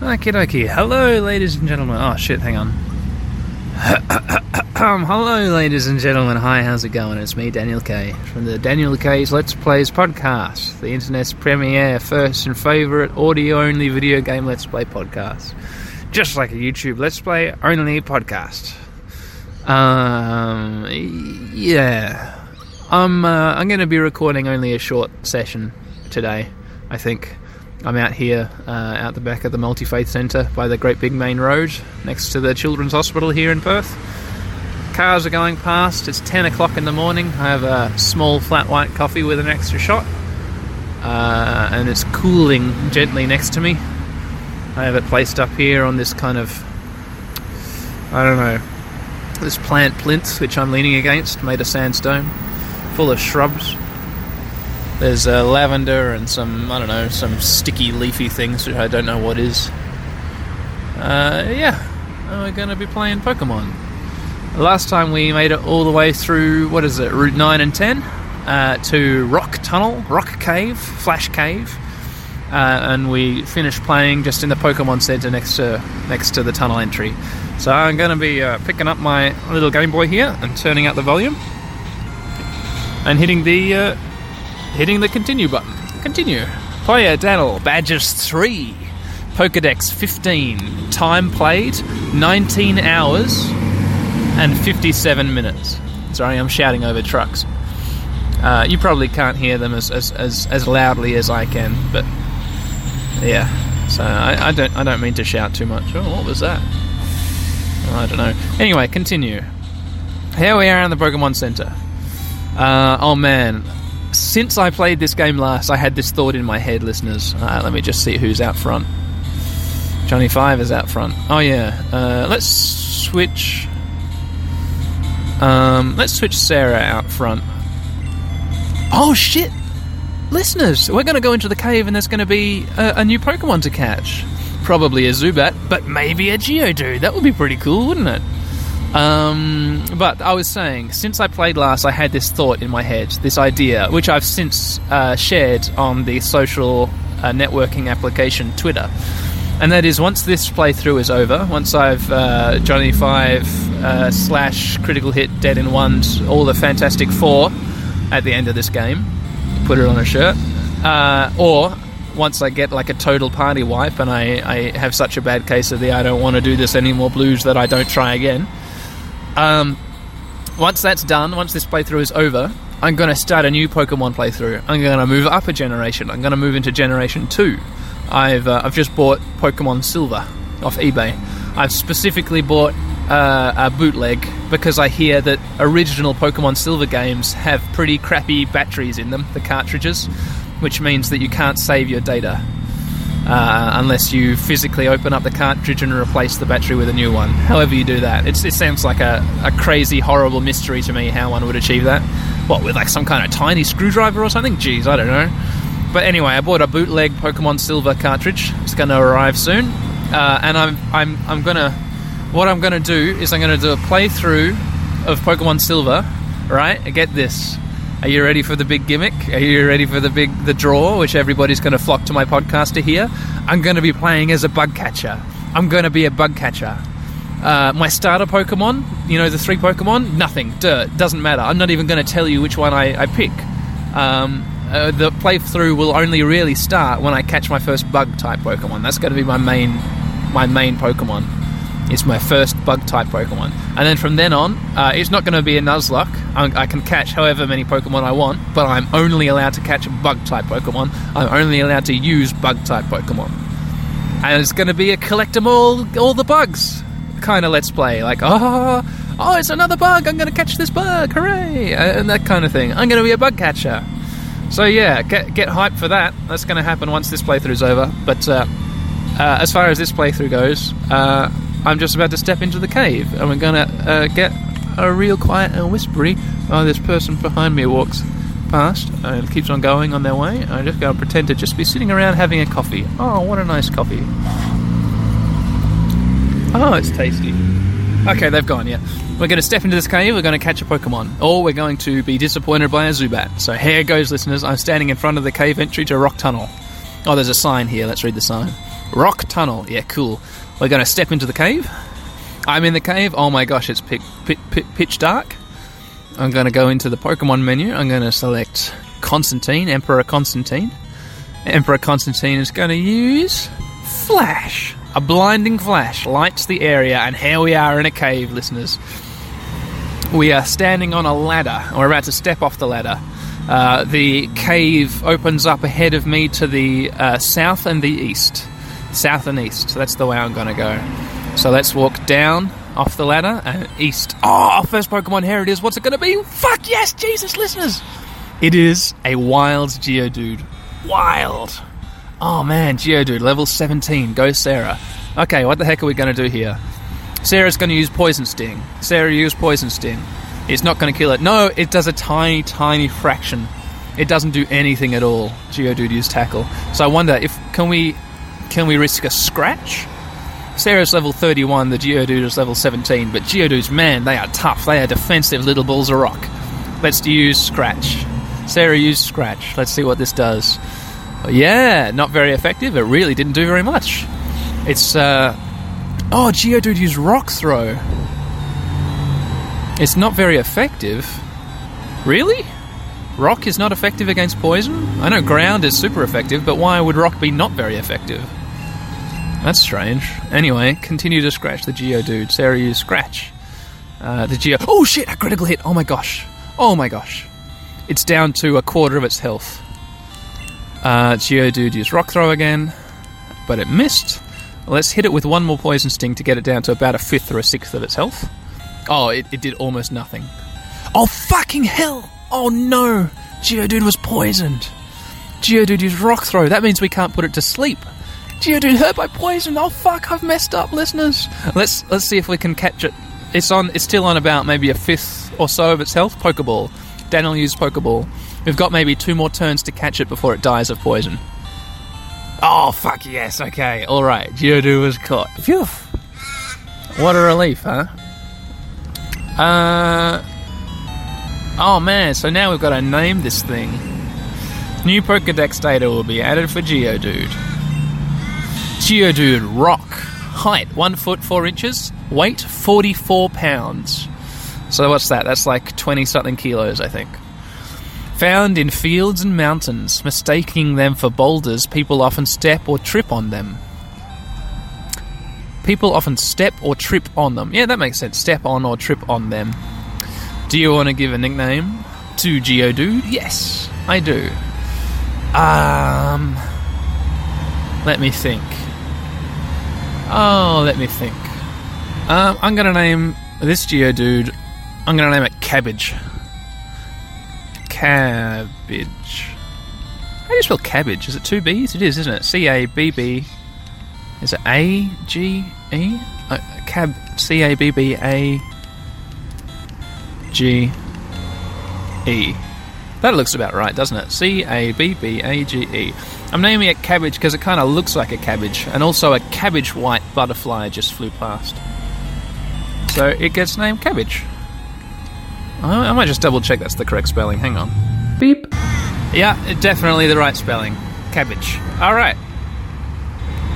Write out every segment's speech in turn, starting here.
Okie dokie. Hello, ladies and gentlemen. Oh, shit, hang on. um, hello, ladies and gentlemen. Hi, how's it going? It's me, Daniel K. from the Daniel K's Let's Plays podcast, the internet's premier, first and favourite audio only video game Let's Play podcast. Just like a YouTube Let's Play only podcast. Um, yeah. I'm, uh, I'm going to be recording only a short session today, I think. I'm out here, uh, out the back of the Multi Faith Centre by the Great Big Main Road, next to the Children's Hospital here in Perth. Cars are going past. It's 10 o'clock in the morning. I have a small flat white coffee with an extra shot, uh, and it's cooling gently next to me. I have it placed up here on this kind of, I don't know, this plant plinth which I'm leaning against, made of sandstone, full of shrubs. There's uh, lavender and some, I don't know, some sticky leafy things which I don't know what is. Uh, yeah, we're going to be playing Pokemon. Last time we made it all the way through, what is it, Route 9 and 10 uh, to Rock Tunnel, Rock Cave, Flash Cave. Uh, and we finished playing just in the Pokemon Center next to next to the tunnel entry. So I'm going to be uh, picking up my little Game Boy here and turning up the volume and hitting the uh, hitting the continue button. Continue. Player Daniel, badges 3. Pokedex 15. Time played 19 hours and 57 minutes. Sorry, I'm shouting over trucks. Uh, you probably can't hear them as, as, as, as loudly as I can, but yeah. So I, I don't I don't mean to shout too much. Oh, what was that? I don't know. Anyway, continue. Here we are in the Pokemon Center. Uh, oh man, since I played this game last, I had this thought in my head, listeners. Uh, let me just see who's out front. Johnny Five is out front. Oh yeah. Uh, let's switch. Um, let's switch Sarah out front. Oh shit! Listeners, we're going to go into the cave and there's going to be a, a new Pokemon to catch. Probably a Zubat, but maybe a Geodude. That would be pretty cool, wouldn't it? Um, but I was saying, since I played last, I had this thought in my head, this idea, which I've since uh, shared on the social uh, networking application Twitter. And that is, once this playthrough is over, once I've uh, Johnny Five uh, slash Critical Hit Dead in Ones, all the Fantastic Four at the end of this game, put it on a shirt, uh, or once I get like a total party wipe and I, I have such a bad case of the I don't want to do this anymore blues that I don't try again. Um, once that's done, once this playthrough is over, I'm going to start a new Pokemon playthrough. I'm going to move up a generation. I'm going to move into Generation 2. I've, uh, I've just bought Pokemon Silver off eBay. I've specifically bought uh, a bootleg because I hear that original Pokemon Silver games have pretty crappy batteries in them, the cartridges, which means that you can't save your data uh, unless you physically open up the cartridge and replace the battery with a new one. However, you do that, it's, it sounds like a, a crazy, horrible mystery to me how one would achieve that. What, with like some kind of tiny screwdriver or something? Jeez, I don't know. But anyway, I bought a bootleg Pokemon Silver cartridge. It's going to arrive soon, uh, and I'm I'm I'm gonna what I'm gonna do is I'm gonna do a playthrough of Pokemon Silver. Right? Get this. Are you ready for the big gimmick? Are you ready for the big the draw, which everybody's going to flock to my podcast to hear? I'm going to be playing as a bug catcher. I'm going to be a bug catcher. Uh, my starter Pokemon, you know, the three Pokemon, nothing, dirt, doesn't matter. I'm not even going to tell you which one I, I pick. Um, uh, the playthrough will only really start when I catch my first bug type Pokemon. That's going to be my main my main Pokemon. It's my first bug type Pokemon, and then from then on, uh, it's not going to be a Nuzlocke. I, I can catch however many Pokemon I want, but I'm only allowed to catch bug type Pokemon. I'm only allowed to use bug type Pokemon, and it's going to be a collect them all all the bugs kind of let's play. Like oh oh it's another bug. I'm going to catch this bug, hooray! And that kind of thing. I'm going to be a bug catcher. So yeah, get get hyped for that. That's going to happen once this playthrough's over. But uh, uh, as far as this playthrough goes, uh, I'm just about to step into the cave, and we're to uh, get a real quiet and whispery while this person behind me walks past and keeps on going on their way. I'm just going to pretend to just be sitting around having a coffee. Oh, what a nice coffee! Oh, it's tasty. Okay, they've gone, yeah. We're going to step into this cave, we're going to catch a Pokemon, or we're going to be disappointed by a Zubat. So here goes, listeners. I'm standing in front of the cave entry to Rock Tunnel. Oh, there's a sign here. Let's read the sign. Rock tunnel. Yeah, cool. We're going to step into the cave. I'm in the cave. Oh my gosh, it's pitch, pitch, pitch dark. I'm going to go into the Pokemon menu. I'm going to select Constantine, Emperor Constantine. Emperor Constantine is going to use Flash. A blinding flash lights the area, and here we are in a cave, listeners. We are standing on a ladder. We're about to step off the ladder. Uh, the cave opens up ahead of me to the uh, south and the east. South and east. So that's the way I'm going to go. So let's walk down off the ladder and east. Oh, first Pokemon, here it is. What's it going to be? Fuck yes, Jesus, listeners! It is a wild Geodude. Wild. Oh man, Geodude, level 17. Go Sarah. Okay, what the heck are we going to do here? Sarah's going to use Poison Sting. Sarah used Poison Sting. It's not going to kill it. No, it does a tiny, tiny fraction. It doesn't do anything at all. Geodude used Tackle. So I wonder if can we can we risk a scratch? Sarah's level 31, the Geodude is level 17, but Geodudes, man, they are tough. They are defensive little balls of rock. Let's use Scratch. Sarah used Scratch. Let's see what this does. Yeah, not very effective. It really didn't do very much. It's, uh. Oh, Geodude used Rock Throw. It's not very effective. Really? Rock is not effective against poison? I know ground is super effective, but why would rock be not very effective? That's strange. Anyway, continue to scratch the Geodude. Sarah you Scratch. Uh, the Geo. Oh shit! A critical hit! Oh my gosh! Oh my gosh! It's down to a quarter of its health. Uh, Geodude used Rock Throw again, but it missed. Let's hit it with one more Poison Sting to get it down to about a fifth or a sixth of its health. Oh, it, it did almost nothing. Oh, fucking hell! Oh no! Geodude was poisoned! Geodude used Rock Throw. That means we can't put it to sleep. Geodude hurt by poison. Oh fuck! I've messed up, listeners. Let's let's see if we can catch it. It's on. It's still on about maybe a fifth or so of its health. Pokeball. Daniel used Pokeball. We've got maybe two more turns to catch it before it dies of poison. Oh fuck yes! Okay, all right. Geodude was caught. Phew. What a relief, huh? Uh. Oh man! So now we've got to name this thing. New Pokedex data will be added for Geodude. Geodude Rock. Height 1 foot 4 inches. Weight 44 pounds. So what's that? That's like 20 something kilos, I think. Found in fields and mountains, mistaking them for boulders, people often step or trip on them. People often step or trip on them. Yeah, that makes sense. Step on or trip on them. Do you want to give a nickname to Geodude? Yes, I do. Um, let me think. Oh, let me think. Um, I'm gonna name this Geodude. I'm gonna name it Cabbage. Cabbage. How do you spell cabbage? Is it two B's? It is, isn't it? C A B B. Is it A G E? Uh, cab. C A B B A G E. That looks about right, doesn't it? C A B B A G E. I'm naming it cabbage because it kind of looks like a cabbage, and also a cabbage white butterfly just flew past. So it gets named cabbage. I I might just double check that's the correct spelling. Hang on. Beep. Yeah, definitely the right spelling. Cabbage. Alright.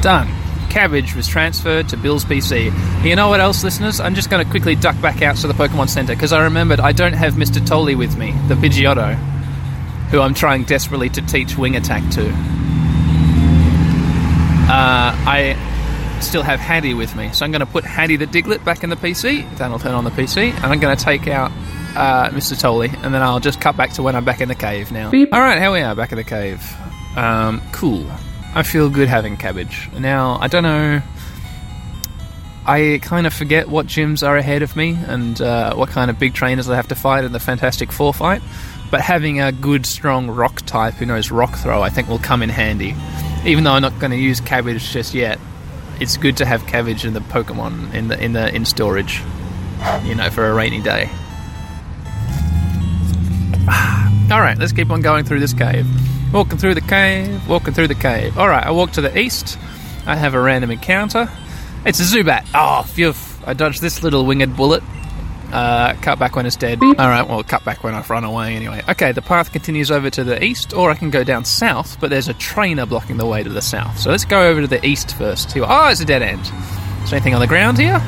Done. Cabbage was transferred to Bill's PC. You know what else, listeners? I'm just going to quickly duck back out to the Pokemon Center because I remembered I don't have Mr. Tolley with me, the Pidgeotto, who I'm trying desperately to teach Wing Attack to. Uh, I still have Hattie with me, so I'm going to put Hattie the Diglett back in the PC. That'll turn on the PC, and I'm going to take out uh, Mr. Tolley, and then I'll just cut back to when I'm back in the cave now. All right, here we are, back in the cave. Um, cool. I feel good having cabbage. Now, I don't know. I kind of forget what gyms are ahead of me and uh, what kind of big trainers I have to fight in the Fantastic Four fight. But having a good, strong rock type who knows rock throw, I think will come in handy. Even though I'm not going to use cabbage just yet, it's good to have cabbage in the Pokemon in the in the in storage. You know, for a rainy day. All right, let's keep on going through this cave. Walking through the cave, walking through the cave. All right, I walk to the east. I have a random encounter. It's a Zubat. Oh, phew. I dodged this little winged bullet. Uh, cut back when it's dead. Alright, well, cut back when I've run away anyway. Okay, the path continues over to the east, or I can go down south, but there's a trainer blocking the way to the south. So let's go over to the east first. See what- Oh, it's a dead end. Is there anything on the ground here?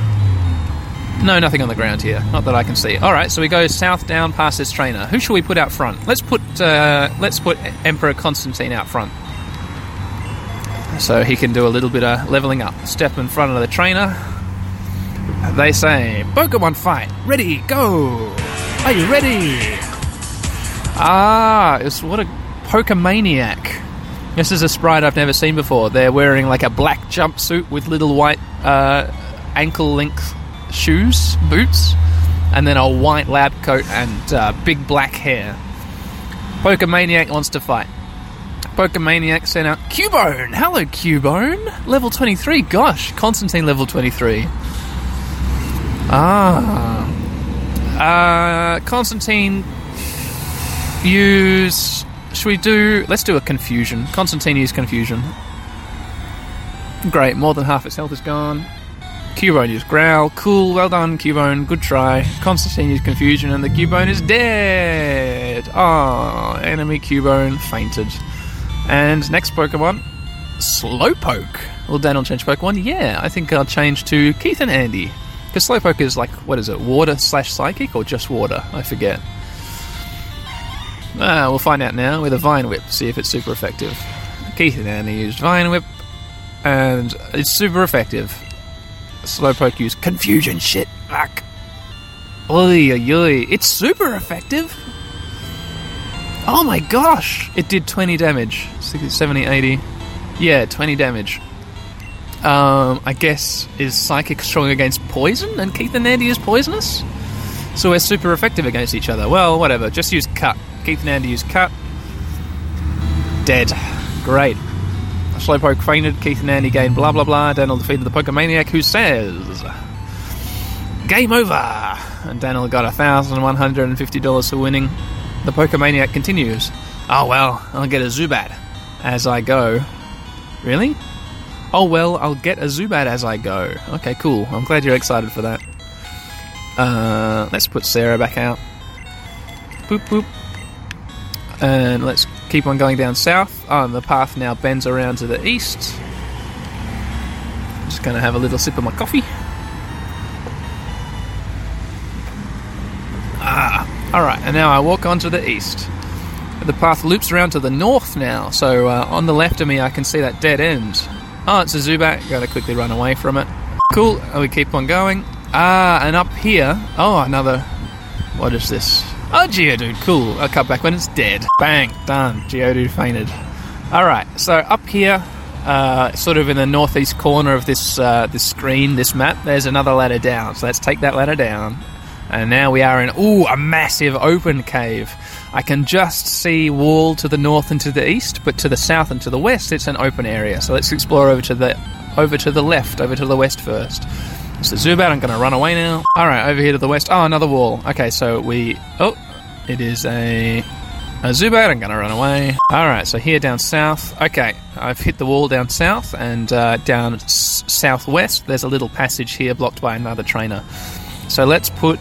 No, nothing on the ground here. Not that I can see. Alright, so we go south down past this trainer. Who shall we put out front? Let's put uh, let's put Emperor Constantine out front. So he can do a little bit of leveling up. Step in front of the trainer. They say, Pokemon fight, ready, go! Are you ready? Ah, it's what a Pokemaniac. This is a sprite I've never seen before. They're wearing like a black jumpsuit with little white uh, ankle length shoes, boots, and then a white lab coat and uh, big black hair. Pokemaniac wants to fight. Pokemaniac sent out Cubone. Hello, Cubone. Level 23. Gosh, Constantine level 23. Ah. Uh, Constantine use. Should we do. Let's do a confusion. Constantine use confusion. Great, more than half its health is gone. Cubone used growl. Cool, well done, Cubone. Good try. Constantine used confusion, and the Cubone is dead. Ah, enemy Cubone fainted. And next Pokemon, Slowpoke. Will Daniel change Pokemon? Yeah, I think I'll change to Keith and Andy. Because Slowpoke is like, what is it, water slash psychic or just water? I forget. Ah, we'll find out now with a Vine Whip, see if it's super effective. Keith and Annie used Vine Whip, and it's super effective. Slowpoke used Confusion shit. Fuck. Oy, oy, oy. It's super effective. Oh my gosh! It did 20 damage. 60, 70, 80. Yeah, 20 damage. Um, I guess, is Psychic strong against poison and Keith and Andy is poisonous? So we're super effective against each other. Well, whatever. Just use Cut. Keith and Andy use Cut. Dead. Great. Slowpoke fainted. Keith and Andy gained blah blah blah. Daniel defeated the Pokemaniac who says. Game over! And Daniel got $1,150 for winning. The Pokemaniac continues. Oh well, I'll get a Zubat as I go. Really? Oh well, I'll get a Zubat as I go. Okay, cool. I'm glad you're excited for that. Uh, let's put Sarah back out. Boop boop. And let's keep on going down south. Oh, and the path now bends around to the east. Just gonna have a little sip of my coffee. Ah, alright, and now I walk on to the east. The path loops around to the north now, so uh, on the left of me I can see that dead end. Oh, it's a Zubat, gotta quickly run away from it. Cool, and we keep on going. Ah, and up here, oh, another. What is this? Oh, Geodude, cool. I'll cut back when it's dead. Bang, done. Geodude fainted. Alright, so up here, uh, sort of in the northeast corner of this uh, this screen, this map, there's another ladder down. So let's take that ladder down. And now we are in, ooh, a massive open cave. I can just see wall to the north and to the east, but to the south and to the west, it's an open area. So let's explore over to the over to the left, over to the west first. The Zubat. I'm going to run away now. All right, over here to the west. Oh, another wall. Okay, so we. Oh, it is a a Zubat. I'm going to run away. All right, so here down south. Okay, I've hit the wall down south, and uh, down s- southwest, there's a little passage here blocked by another trainer. So let's put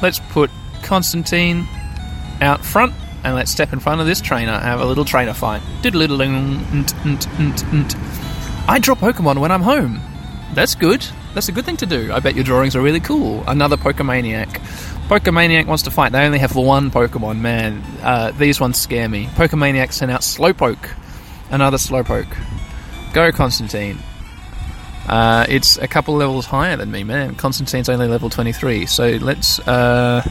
let's put Constantine out front, and let's step in front of this trainer and have a little trainer fight. I draw Pokemon when I'm home. That's good. That's a good thing to do. I bet your drawings are really cool. Another Pokemaniac. Pokemaniac wants to fight. They only have one Pokemon, man. Uh, these ones scare me. Pokemaniac sent out Slowpoke. Another Slowpoke. Go, Constantine. Uh, it's a couple levels higher than me, man. Constantine's only level 23. So let's. Uh...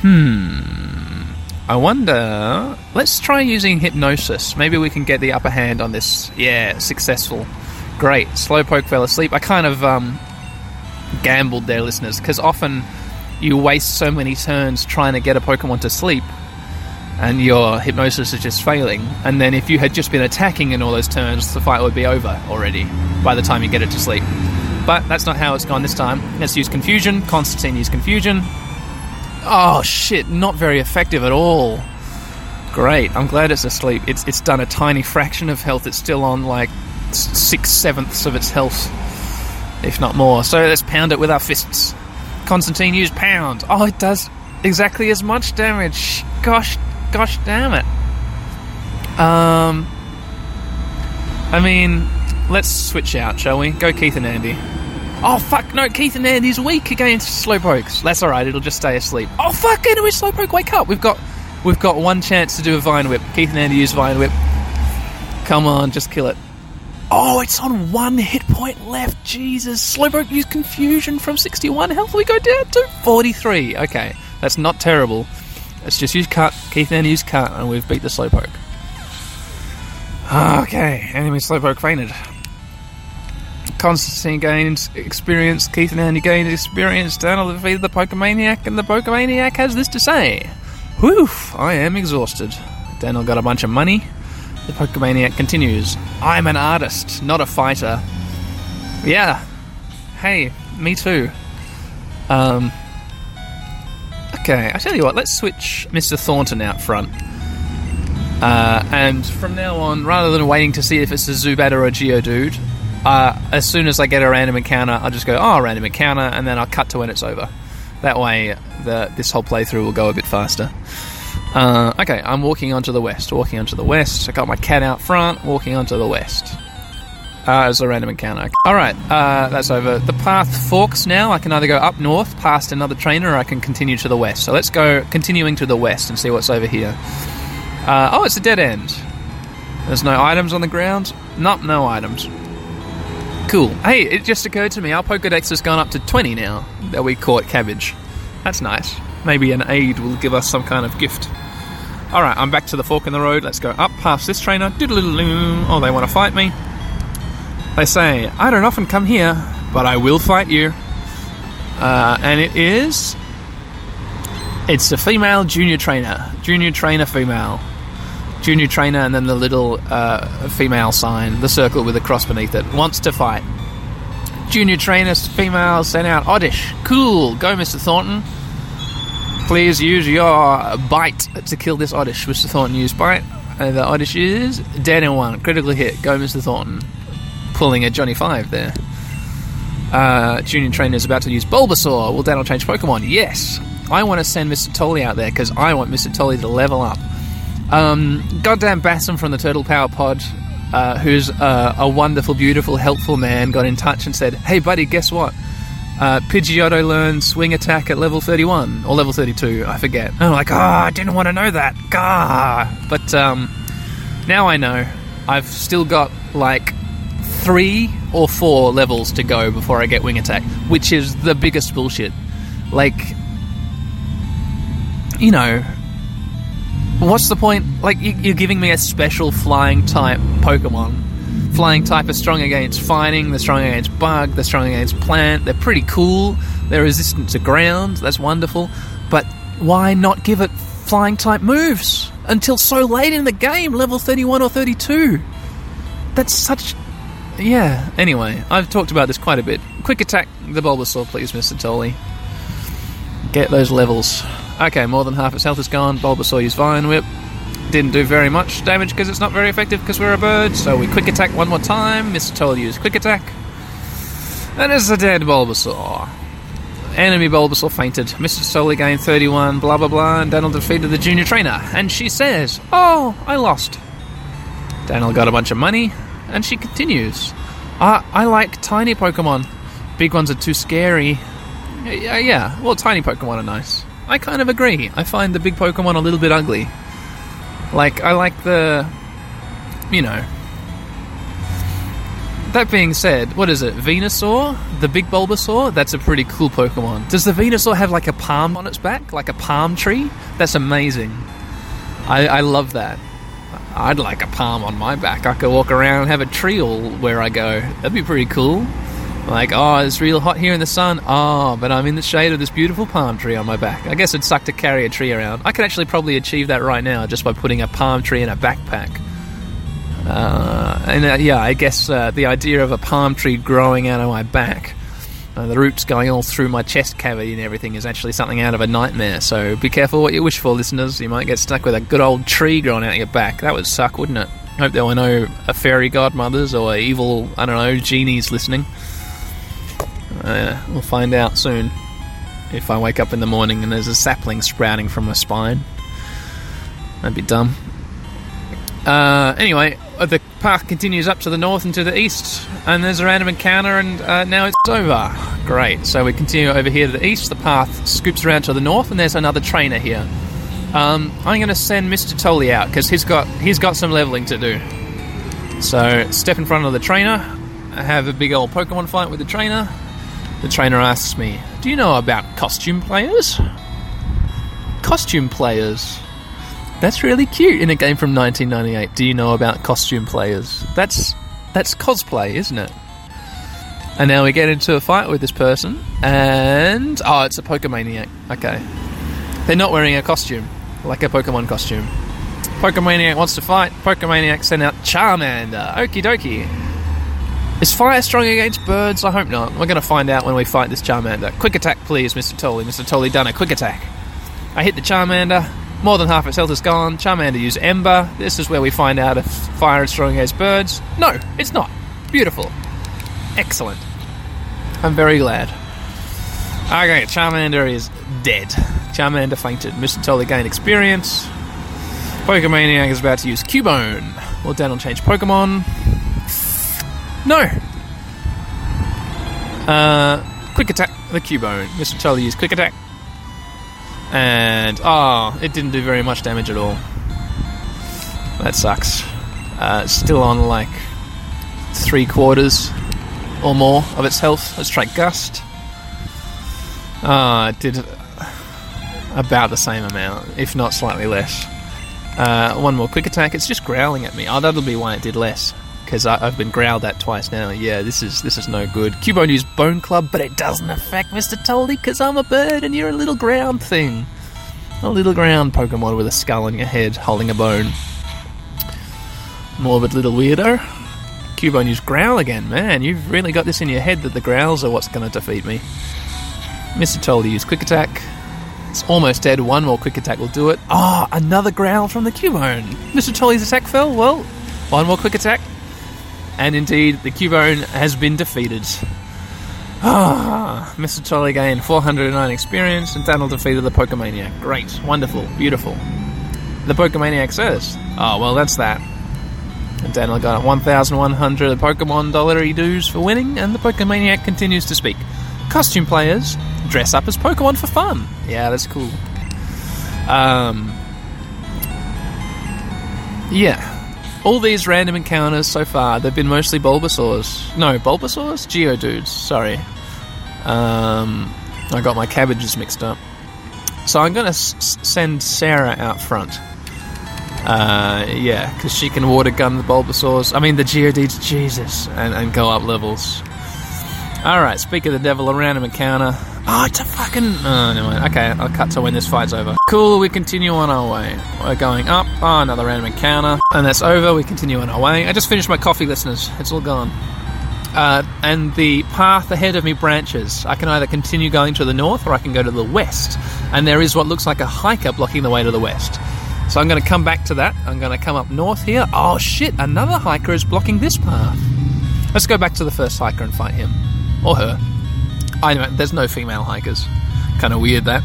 Hmm. I wonder. Let's try using hypnosis. Maybe we can get the upper hand on this. Yeah, successful. Great. Slowpoke fell asleep. I kind of um, gambled there, listeners, because often you waste so many turns trying to get a Pokemon to sleep, and your hypnosis is just failing. And then if you had just been attacking in all those turns, the fight would be over already by the time you get it to sleep. But that's not how it's gone this time. Let's use Confusion. Constantine used Confusion. Oh shit, not very effective at all. Great, I'm glad it's asleep. It's it's done a tiny fraction of health. It's still on like six sevenths of its health. if not more. So let's pound it with our fists. Constantine used pound. Oh, it does exactly as much damage. Gosh, gosh damn it. Um, I mean, let's switch out, shall we? Go Keith and Andy. Oh fuck, no, Keith and Andy's weak against slowpokes. That's alright, it'll just stay asleep. Oh fuck, enemy slowpoke, wake up! We've got we've got one chance to do a vine whip. Keith and Andy use vine whip. Come on, just kill it. Oh, it's on one hit point left. Jesus. Slowpoke used confusion from 61 health. We go down to 43. Okay, that's not terrible. Let's just use cut. Keith and use cut, and we've beat the Slowpoke. Okay, enemy Slowpoke fainted. Constantine gains experience. Keith and Andy gained experience. Daniel defeated the Pokemaniac, and the Pokemaniac has this to say Whew, I am exhausted. Daniel got a bunch of money. The Pokemaniac continues I'm an artist, not a fighter. Yeah. Hey, me too. Um. Okay, I tell you what, let's switch Mr. Thornton out front. Uh, and from now on, rather than waiting to see if it's a Zubat or a Geodude, uh, as soon as I get a random encounter, I'll just go, oh, random encounter, and then I'll cut to when it's over. That way, the, this whole playthrough will go a bit faster. Uh, okay, I'm walking onto the west. Walking onto the west. I got my cat out front. Walking onto the west. Uh, as a random encounter. Alright, uh, that's over. The path forks now. I can either go up north past another trainer or I can continue to the west. So let's go continuing to the west and see what's over here. Uh, oh, it's a dead end. There's no items on the ground? Nope, no items. Cool. Hey, it just occurred to me our Pokedex has gone up to 20 now that we caught cabbage. That's nice. Maybe an aid will give us some kind of gift. Alright, I'm back to the fork in the road. Let's go up past this trainer. Oh, they want to fight me. They say, I don't often come here, but I will fight you. Uh, and it is. It's a female junior trainer. Junior trainer female. Junior trainer, and then the little uh, female sign, the circle with a cross beneath it. Wants to fight. Junior trainer female sent out Oddish. Cool. Go, Mr. Thornton. Please use your bite to kill this Oddish. Mr. Thornton used bite. And the Oddish is dead in one. Critical hit. Go, Mr. Thornton. Pulling a Johnny 5 there. Uh, Junior Trainer is about to use Bulbasaur. Will Daniel change Pokemon? Yes. I want to send Mr. Tolley out there because I want Mr. Tolley to level up. Um, goddamn Bassam from the Turtle Power Pod, uh, who's uh, a wonderful, beautiful, helpful man, got in touch and said, Hey, buddy, guess what? Uh, Pidgeotto learned swing attack at level 31 or level 32, I forget. And I'm like, oh, I didn't want to know that. Gah. But um, now I know. I've still got like three or four levels to go before I get wing attack, which is the biggest bullshit. Like, you know, what's the point? Like, you're giving me a special flying type Pokemon Flying type are strong against fighting, they're strong against bug, they're strong against plant, they're pretty cool, they're resistant to ground, that's wonderful. But why not give it flying type moves until so late in the game, level 31 or 32? That's such. Yeah, anyway, I've talked about this quite a bit. Quick attack the Bulbasaur, please, Mr. Tolley. Get those levels. Okay, more than half its health is gone. Bulbasaur use Vine Whip. Didn't do very much damage because it's not very effective because we're a bird, so we quick attack one more time. Mr. Toll used quick attack. And it's a dead Bulbasaur. Enemy Bulbasaur fainted. Mr. Toll gained 31, blah blah blah, and Daniel defeated the junior trainer. And she says, Oh, I lost. Daniel got a bunch of money, and she continues. I, I like tiny Pokemon. Big ones are too scary. Yeah, yeah, well, tiny Pokemon are nice. I kind of agree. I find the big Pokemon a little bit ugly. Like, I like the. You know. That being said, what is it? Venusaur? The big Bulbasaur? That's a pretty cool Pokemon. Does the Venusaur have like a palm on its back? Like a palm tree? That's amazing. I, I love that. I'd like a palm on my back. I could walk around and have a tree all where I go. That'd be pretty cool. Like, oh, it's real hot here in the sun. Oh, but I'm in the shade of this beautiful palm tree on my back. I guess it'd suck to carry a tree around. I could actually probably achieve that right now just by putting a palm tree in a backpack. Uh, and uh, yeah, I guess uh, the idea of a palm tree growing out of my back, uh, the roots going all through my chest cavity and everything, is actually something out of a nightmare. So be careful what you wish for, listeners. You might get stuck with a good old tree growing out of your back. That would suck, wouldn't it? Hope there were no fairy godmothers or evil, I don't know, genies listening. Uh, we'll find out soon. If I wake up in the morning and there's a sapling sprouting from my spine, that'd be dumb. Uh, anyway, uh, the path continues up to the north and to the east, and there's a random encounter, and uh, now it's over. Great. So we continue over here to the east. The path scoops around to the north, and there's another trainer here. Um, I'm going to send Mr. Tolley out because he's got he's got some leveling to do. So step in front of the trainer. I have a big old Pokemon fight with the trainer. The trainer asks me, "Do you know about costume players?" Costume players. That's really cute in a game from 1998. Do you know about costume players? That's that's cosplay, isn't it? And now we get into a fight with this person, and oh, it's a Pokemaniac. Okay, they're not wearing a costume like a Pokemon costume. Pokemaniac wants to fight. Pokemaniac sent out Charmander. Okie dokie. Is fire strong against birds? I hope not. We're going to find out when we fight this Charmander. Quick attack, please, Mr. Tolley. Mr. Tolley done a quick attack. I hit the Charmander. More than half its health is gone. Charmander used Ember. This is where we find out if fire is strong against birds. No, it's not. Beautiful. Excellent. I'm very glad. Okay, Charmander is dead. Charmander fainted. Mr. Tolley gained experience. Pokemaniac is about to use Cubone. Will Daniel change Pokemon? No. Uh, quick attack the Cubone. Mr. Tolley used quick attack. And, oh, it didn't do very much damage at all. That sucks. Uh, still on like three quarters or more of its health. Let's try Gust. Ah, it did about the same amount, if not slightly less. Uh, one more quick attack. It's just growling at me. Oh, that'll be why it did less. Because I've been growled at twice now. Yeah, this is this is no good. Cubone used Bone Club, but it doesn't affect Mr. Tolley because I'm a bird and you're a little ground thing. A little ground Pokemon with a skull on your head holding a bone. Morbid little weirdo. Cubone used Growl again. Man, you've really got this in your head that the growls are what's going to defeat me. Mr. Tolley used Quick Attack. It's almost dead. One more quick attack will do it. Ah, oh, another growl from the Cubone. Mr. Tolley's attack fell. Well, one more quick attack. And indeed, the Cubone has been defeated. Ah, Mr. Tolley gained 409 experience and Daniel defeated the Pokemaniac. Great, wonderful, beautiful. The Pokemaniac says, Oh, well, that's that. And Daniel got 1,100 Pokemon dollar dues for winning, and the Pokemaniac continues to speak. Costume players dress up as Pokemon for fun. Yeah, that's cool. Um, yeah. All these random encounters so far, they've been mostly Bulbasaurs. No, Bulbasaurs? Geodudes, sorry. Um, I got my cabbages mixed up. So I'm going to s- send Sarah out front. Uh, yeah, because she can water gun the Bulbasaurs. I mean, the Geodudes, Jesus, and, and go up levels. Alright, speak of the devil, a random encounter. Oh, it's a fucking. Oh, never mind. Okay, I'll cut to when this fight's over. Cool, we continue on our way. We're going up. Oh, another random encounter. And that's over. We continue on our way. I just finished my coffee, listeners. It's all gone. Uh, and the path ahead of me branches. I can either continue going to the north or I can go to the west. And there is what looks like a hiker blocking the way to the west. So I'm going to come back to that. I'm going to come up north here. Oh shit, another hiker is blocking this path. Let's go back to the first hiker and fight him. Or her. I know, there's no female hikers. Kind of weird that.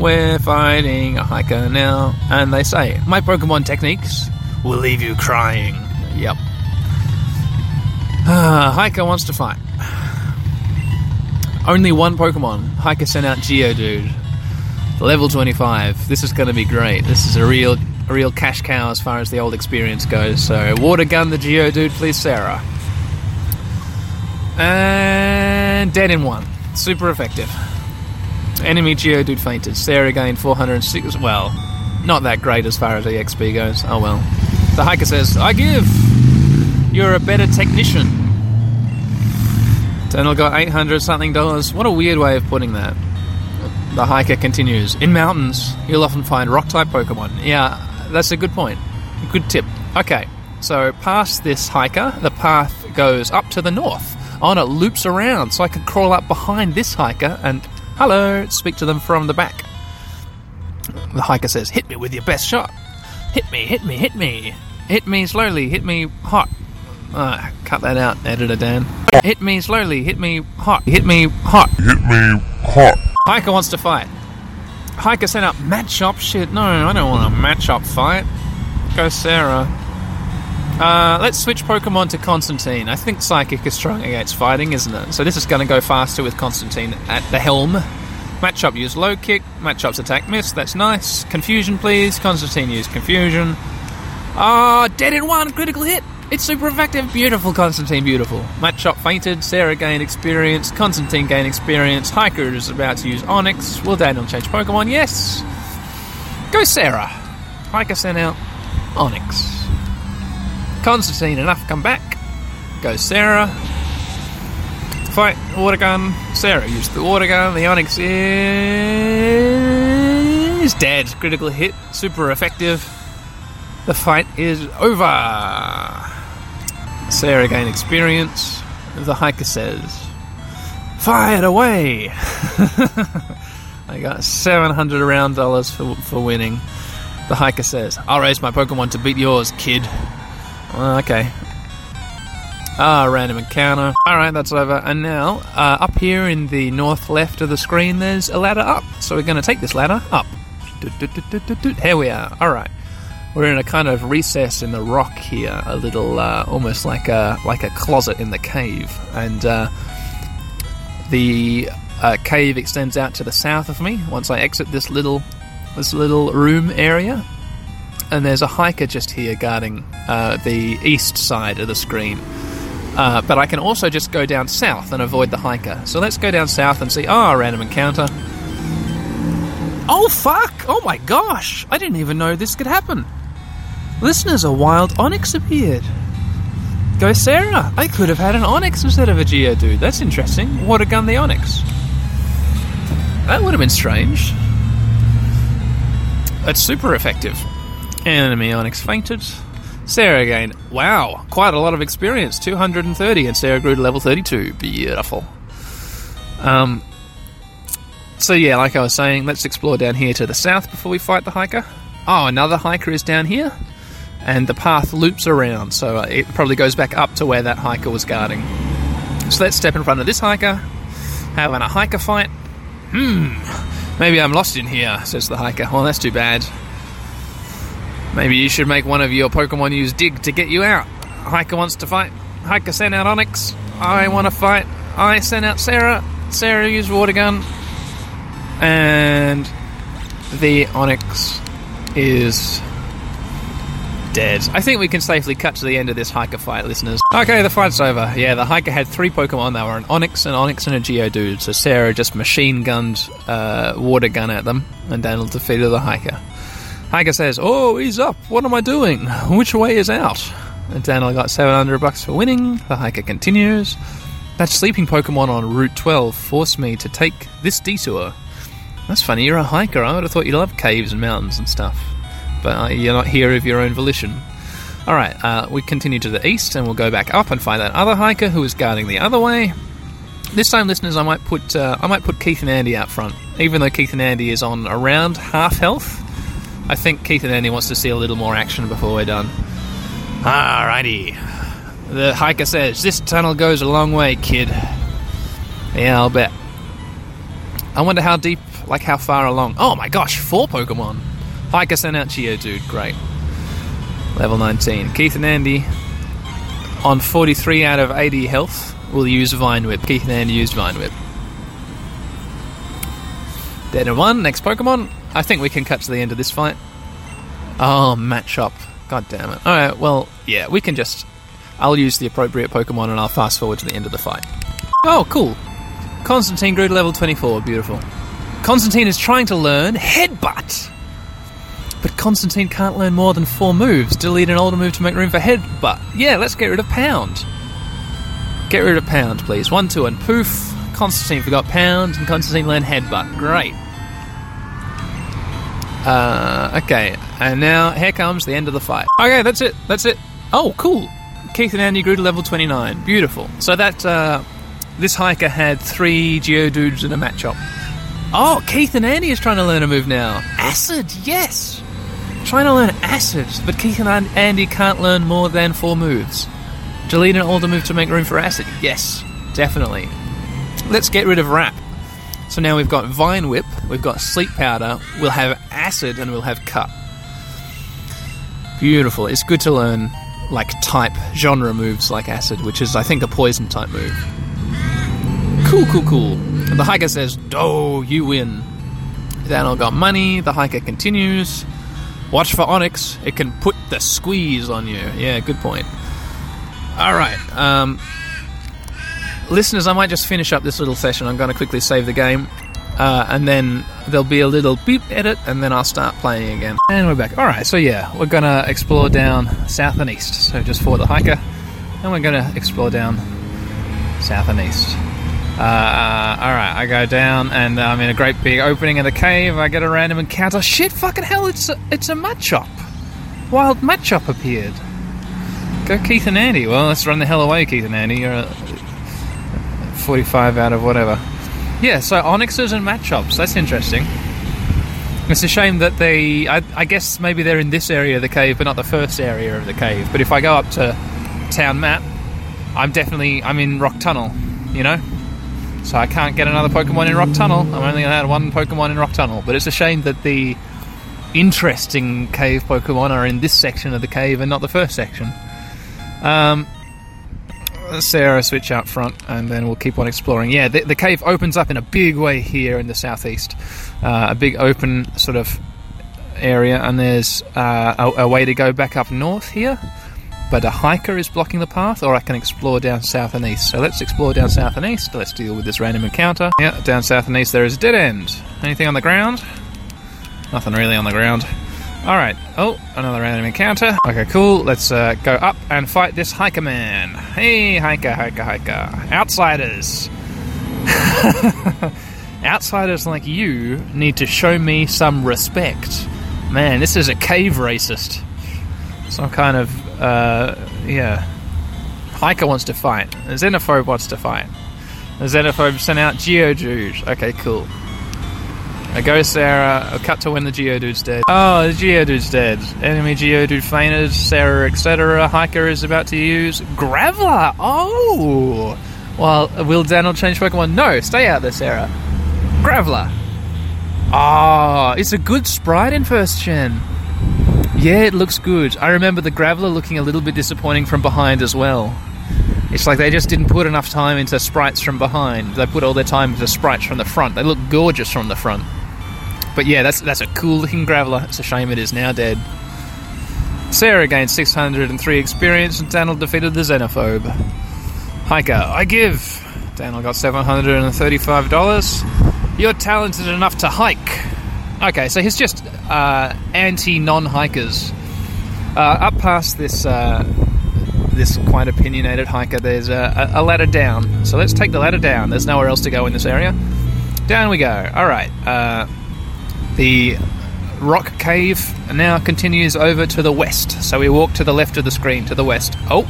We're fighting a hiker now. And they say, My Pokemon techniques will leave you crying. Yep. Ah, hiker wants to fight. Only one Pokemon. Hiker sent out Geodude. Level 25. This is going to be great. This is a real, a real cash cow as far as the old experience goes. So, water gun the Geodude, please, Sarah. And dead in one. Super effective. Enemy Geodude fainted. Sarah gained 406. Well, not that great as far as the XP goes. Oh well. The hiker says, I give! You're a better technician. Daniel got 800 something dollars. What a weird way of putting that. The hiker continues. In mountains, you'll often find rock type Pokemon. Yeah, that's a good point. Good tip. Okay, so past this hiker, the path goes up to the north. On it loops around, so I can crawl up behind this hiker and, hello, speak to them from the back. The hiker says, Hit me with your best shot. Hit me, hit me, hit me. Hit me slowly, hit me hot. Ah, cut that out, editor Dan. Hit me slowly, hit me hot, hit me hot. Hit me hot. Hiker wants to fight. Hiker sent up Machop shit. No, I don't want a Machop fight. Go Sarah. Uh, let's switch Pokemon to Constantine. I think Psychic is strong against fighting, isn't it? So this is going to go faster with Constantine at the helm. Machop use low kick. Machop's attack miss. That's nice. Confusion, please. Constantine use confusion. Ah, dead in one. Critical hit. It's super effective. Beautiful, Constantine. Beautiful. Machop fainted. Sarah gained experience. Constantine gained experience. Hiker is about to use Onix. Will Daniel change Pokemon? Yes. Go Sarah. Hiker sent out Onix. Constantine, enough, come back. Go Sarah. Fight, water gun. Sarah used the water gun. The Onix is dead. Critical hit, super effective. The fight is over. Sarah gain experience. The hiker says, Fired away! I got 700 round dollars for, for winning. The hiker says, I'll raise my Pokemon to beat yours, kid. Well, okay. Ah, random encounter. Alright, that's over. And now, uh, up here in the north left of the screen, there's a ladder up. So we're going to take this ladder up. Here we are. Alright. We're in a kind of recess in the rock here, a little, uh, almost like a like a closet in the cave, and uh, the uh, cave extends out to the south of me. Once I exit this little this little room area, and there's a hiker just here guarding uh, the east side of the screen. Uh, but I can also just go down south and avoid the hiker. So let's go down south and see. Oh, random encounter. Oh, fuck! Oh my gosh! I didn't even know this could happen. Listeners, a wild onix appeared. Go Sarah! I could have had an onix instead of a Geodude. That's interesting. Water gun the onix. That would have been strange. That's super effective. Enemy onix fainted. Sarah again. Wow, quite a lot of experience. 230, and Sarah grew to level 32. Beautiful. Um, so yeah, like I was saying, let's explore down here to the south before we fight the hiker. Oh, another hiker is down here, and the path loops around, so uh, it probably goes back up to where that hiker was guarding. So let's step in front of this hiker, having a hiker fight. Hmm, maybe I'm lost in here, says the hiker. Well, that's too bad. Maybe you should make one of your Pokemon use Dig to get you out. Hiker wants to fight. Hiker sent out Onix. I want to fight. I sent out Sarah. Sarah used Water Gun. And the Onix is dead. I think we can safely cut to the end of this hiker fight, listeners. Okay, the fight's over. Yeah, the hiker had three Pokemon. They were an Onix, an Onix, and a Geodude. So Sarah just machine gunned uh, Water Gun at them, and Daniel defeated the hiker. Hiker says, "Oh, he's up. What am I doing? Which way is out?" And Daniel got 700 bucks for winning. The hiker continues. That sleeping Pokemon on Route 12 forced me to take this detour. That's funny. You're a hiker. I would have thought you'd love caves and mountains and stuff, but uh, you're not here of your own volition. All right, uh, we continue to the east, and we'll go back up and find that other hiker who is guarding the other way. This time, listeners, I might put uh, I might put Keith and Andy out front, even though Keith and Andy is on around half health. I think Keith and Andy wants to see a little more action before we're done. Alrighty. The hiker says, This tunnel goes a long way, kid. Yeah, I'll bet. I wonder how deep, like how far along. Oh my gosh, four Pokemon. Hiker sent out Geodude, great. Level 19. Keith and Andy, on 43 out of 80 health, will use Vine Whip. Keith and Andy used Vine Whip. Dead in one, next Pokemon. I think we can cut to the end of this fight. Oh, machop. God damn it. Alright, well, yeah, we can just. I'll use the appropriate Pokemon and I'll fast forward to the end of the fight. Oh, cool. Constantine grew to level 24. Beautiful. Constantine is trying to learn Headbutt. But Constantine can't learn more than four moves. Delete an older move to make room for Headbutt. Yeah, let's get rid of Pound. Get rid of Pound, please. One, two, and poof. Constantine forgot Pound, and Constantine learned Headbutt. Great. Uh, okay, and now here comes the end of the fight. Okay, that's it. That's it. Oh, cool. Keith and Andy grew to level 29. Beautiful. So that, uh, this hiker had three Geodudes in a machop. Oh, Keith and Andy is trying to learn a move now. Acid, yes. Trying to learn Acid, but Keith and Andy can't learn more than four moves. Delete an older move to make room for acid. Yes, definitely. Let's get rid of wrap. So now we've got Vine Whip, we've got Sleep Powder, we'll have Acid, and we'll have Cut. Beautiful. It's good to learn like type genre moves like Acid, which is I think a poison type move. Cool, cool, cool. And the hiker says, "Do you win?" Daniel got money. The hiker continues. Watch for Onix. It can put the squeeze on you. Yeah, good point. All right. Um, listeners, I might just finish up this little session. I'm going to quickly save the game. Uh, and then there'll be a little beep edit, and then I'll start playing again. And we're back. All right, so yeah, we're going to explore down south and east. So just for the hiker, and we're going to explore down south and east. Uh, all right, I go down, and I'm in a great big opening in the cave. I get a random encounter. Shit, fucking hell! It's a, it's a Machop. Wild Machop appeared. Go Keith and Andy. Well, let's run the hell away, Keith and Andy. You're a 45 out of whatever. Yeah, so onixes and Machops. That's interesting. It's a shame that they. I, I, guess maybe they're in this area of the cave, but not the first area of the cave. But if I go up to town map, I'm definitely I'm in Rock Tunnel. You know, so I can't get another Pokemon in Rock Tunnel. I'm only allowed one Pokemon in Rock Tunnel. But it's a shame that the interesting cave Pokemon are in this section of the cave and not the first section. Um, Sarah switch out front, and then we'll keep on exploring. Yeah, the, the cave opens up in a big way here in the southeast, uh, a big open sort of area, and there's uh, a, a, way to go back up north here, but a hiker is blocking the path, or I can explore down south and east. So let's explore down south and east. Let's deal with this random encounter. Yeah, down south and east there is a dead end. Anything on the ground? Nothing really on the ground. Alright, oh, another random encounter. Okay, cool. Let's uh, go up and fight this hiker man. Hey, hiker, hiker, hiker. Outsiders. Outsiders like you need to show me some respect. Man, this is a cave racist. Some kind of, uh, yeah. Hiker wants to fight. A xenophobe wants to fight. A xenophobe sent out Geodude. Okay, cool. I go Sarah, I'll cut to when the Geodude's dead. Oh, the Geodude's dead. Enemy Geodude fainted, Sarah, etc. Hiker is about to use Graveler. Oh! Well, will Daniel change Pokemon? No, stay out there, Sarah. Graveler. Ah, oh, it's a good sprite in first gen. Yeah, it looks good. I remember the Graveler looking a little bit disappointing from behind as well. It's like they just didn't put enough time into sprites from behind. They put all their time into sprites from the front. They look gorgeous from the front. But yeah, that's that's a cool looking Graveler. It's a shame it is now dead. Sarah gained 603 experience and Daniel defeated the Xenophobe. Hiker, I give. Daniel got $735. You're talented enough to hike. Okay, so he's just uh, anti non hikers. Uh, up past this uh, this quite opinionated hiker, there's a, a, ladder down. So let's take the ladder down. There's nowhere else to go in this area. Down we go. All right. The rock cave now continues over to the west. So we walk to the left of the screen, to the west. Oh,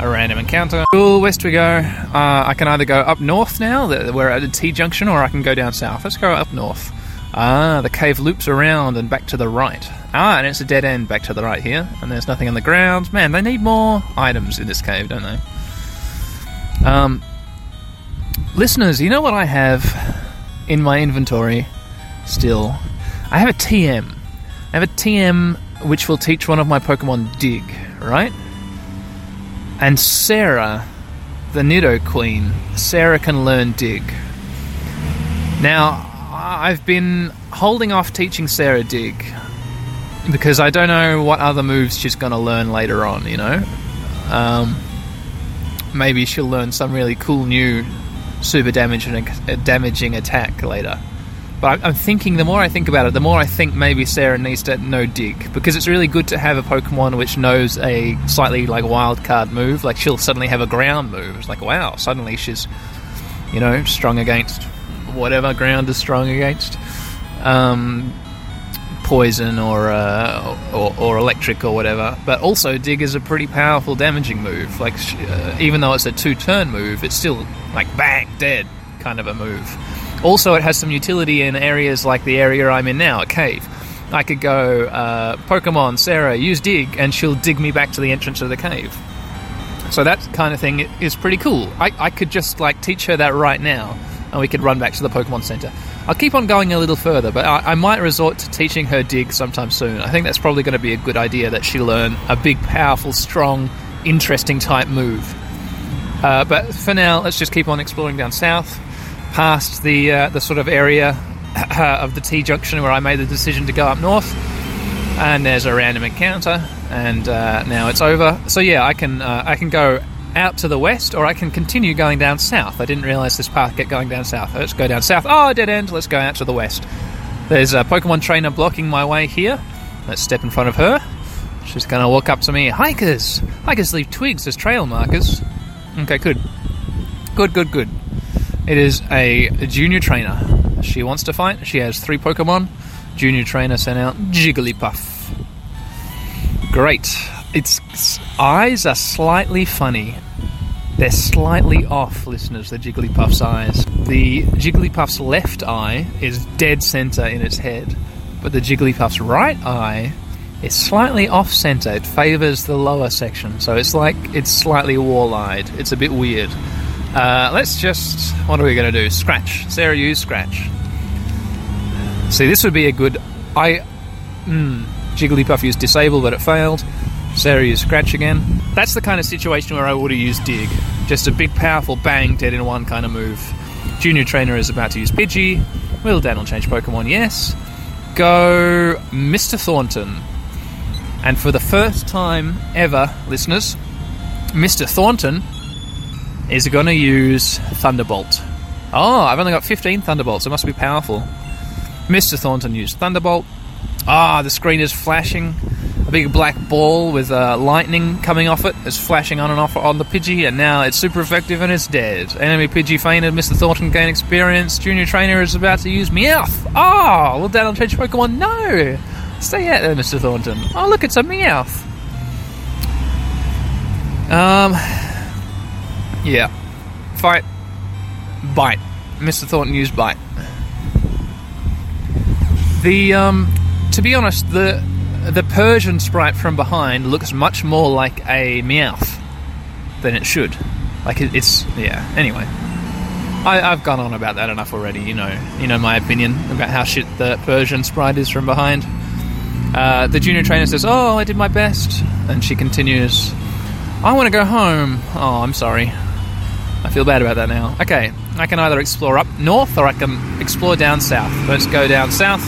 a random encounter. Cool, west we go. Uh, I can either go up north now, we're at a T junction, or I can go down south. Let's go up north. Ah, the cave loops around and back to the right. Ah, and it's a dead end back to the right here, and there's nothing on the ground. Man, they need more items in this cave, don't they? Um, listeners, you know what I have in my inventory still? I have a TM. I have a TM which will teach one of my Pokemon Dig, right? And Sarah, the Nidoqueen, Sarah can learn Dig. Now, I've been holding off teaching Sarah Dig because I don't know what other moves she's going to learn later on, you know? Um, maybe she'll learn some really cool new super damaging attack later. But I'm thinking, the more I think about it, the more I think maybe Sarah needs to know Dig because it's really good to have a Pokemon which knows a slightly like wild card move. Like she'll suddenly have a ground move. It's like wow, suddenly she's you know strong against whatever ground is strong against. Um, poison or, uh, or, or electric or whatever. But also, dig is a pretty powerful damaging move. Like uh, even though it's a two turn move, it's still like bang dead kind of a move. Also, it has some utility in areas like the area I'm in now, a cave. I could go, uh, Pokemon, Sarah, use dig, and she'll dig me back to the entrance of the cave. So that kind of thing is pretty cool. I, I could just like teach her that right now, and we could run back to the Pokemon Center. I'll keep on going a little further, but I, I might resort to teaching her dig sometime soon. I think that's probably going to be a good idea that she learn a big, powerful, strong, interesting type move. Uh, but for now, let's just keep on exploring down south, past the uh, the sort of area of the T junction where I made the decision to go up north. And there's a random encounter, and uh, now it's over. So yeah, I can uh, I can go out to the west, or I can continue going down south. I didn't realize this path get going down south. Let's go down south. Oh, dead end. Let's go out to the west. There's a Pokemon trainer blocking my way here. Let's step in front of her. She's to walk up to me. Hikers! Hikers leave twigs as trail markers. Okay, good. Good, good, good. It is a, junior trainer. She wants to fight. She has three Pokemon. Junior trainer sent out Jigglypuff. Great. Its eyes are slightly funny. They're slightly off, listeners, the Jigglypuff's eyes. The Jigglypuff's left eye is dead center in its head, but the Jigglypuff's right eye is slightly off center. It favors the lower section, so it's like it's slightly wall eyed. It's a bit weird. Uh, let's just. What are we going to do? Scratch. Sarah, use scratch. See, this would be a good. I. Mm, Jigglypuff used disable, but it failed. Sarah used scratch again. That's the kind of situation where I would have used dig. Just a big, powerful bang, dead in one kind of move. Junior Trainer is about to use Pidgey. Will Daniel change Pokemon? Yes. Go Mr. Thornton. And for the first time ever, listeners, Mr. Thornton is going to use Thunderbolt. Oh, I've only got 15 Thunderbolts. It must be powerful. Mr. Thornton used Thunderbolt. Ah, the screen is flashing. A big black ball with uh, lightning coming off it is flashing on and off on the Pidgey, and now it's super effective and it's dead. Enemy Pidgey fainted. Mr. Thornton gained experience. Junior Trainer is about to use Meowth. Oh, will Daniel change Pokemon? No! Stay out there, Mr. Thornton. Oh, look, it's a Meowth. Um, yeah. Fight. Bite. Mr. Thornton used Bite. The, um, to be honest, the the Persian sprite from behind looks much more like a Meowth than it should. Like it, it's yeah. Anyway, I, have gone on about that enough already. You know, you know my opinion about how shit the Persian sprite is from behind. Uh, the junior trainer says, "Oh, I did my best," and she continues, "I want to go home." Oh, I'm sorry. I feel bad about that now. Okay, I can either explore up north or I can explore down south. Let's go down south.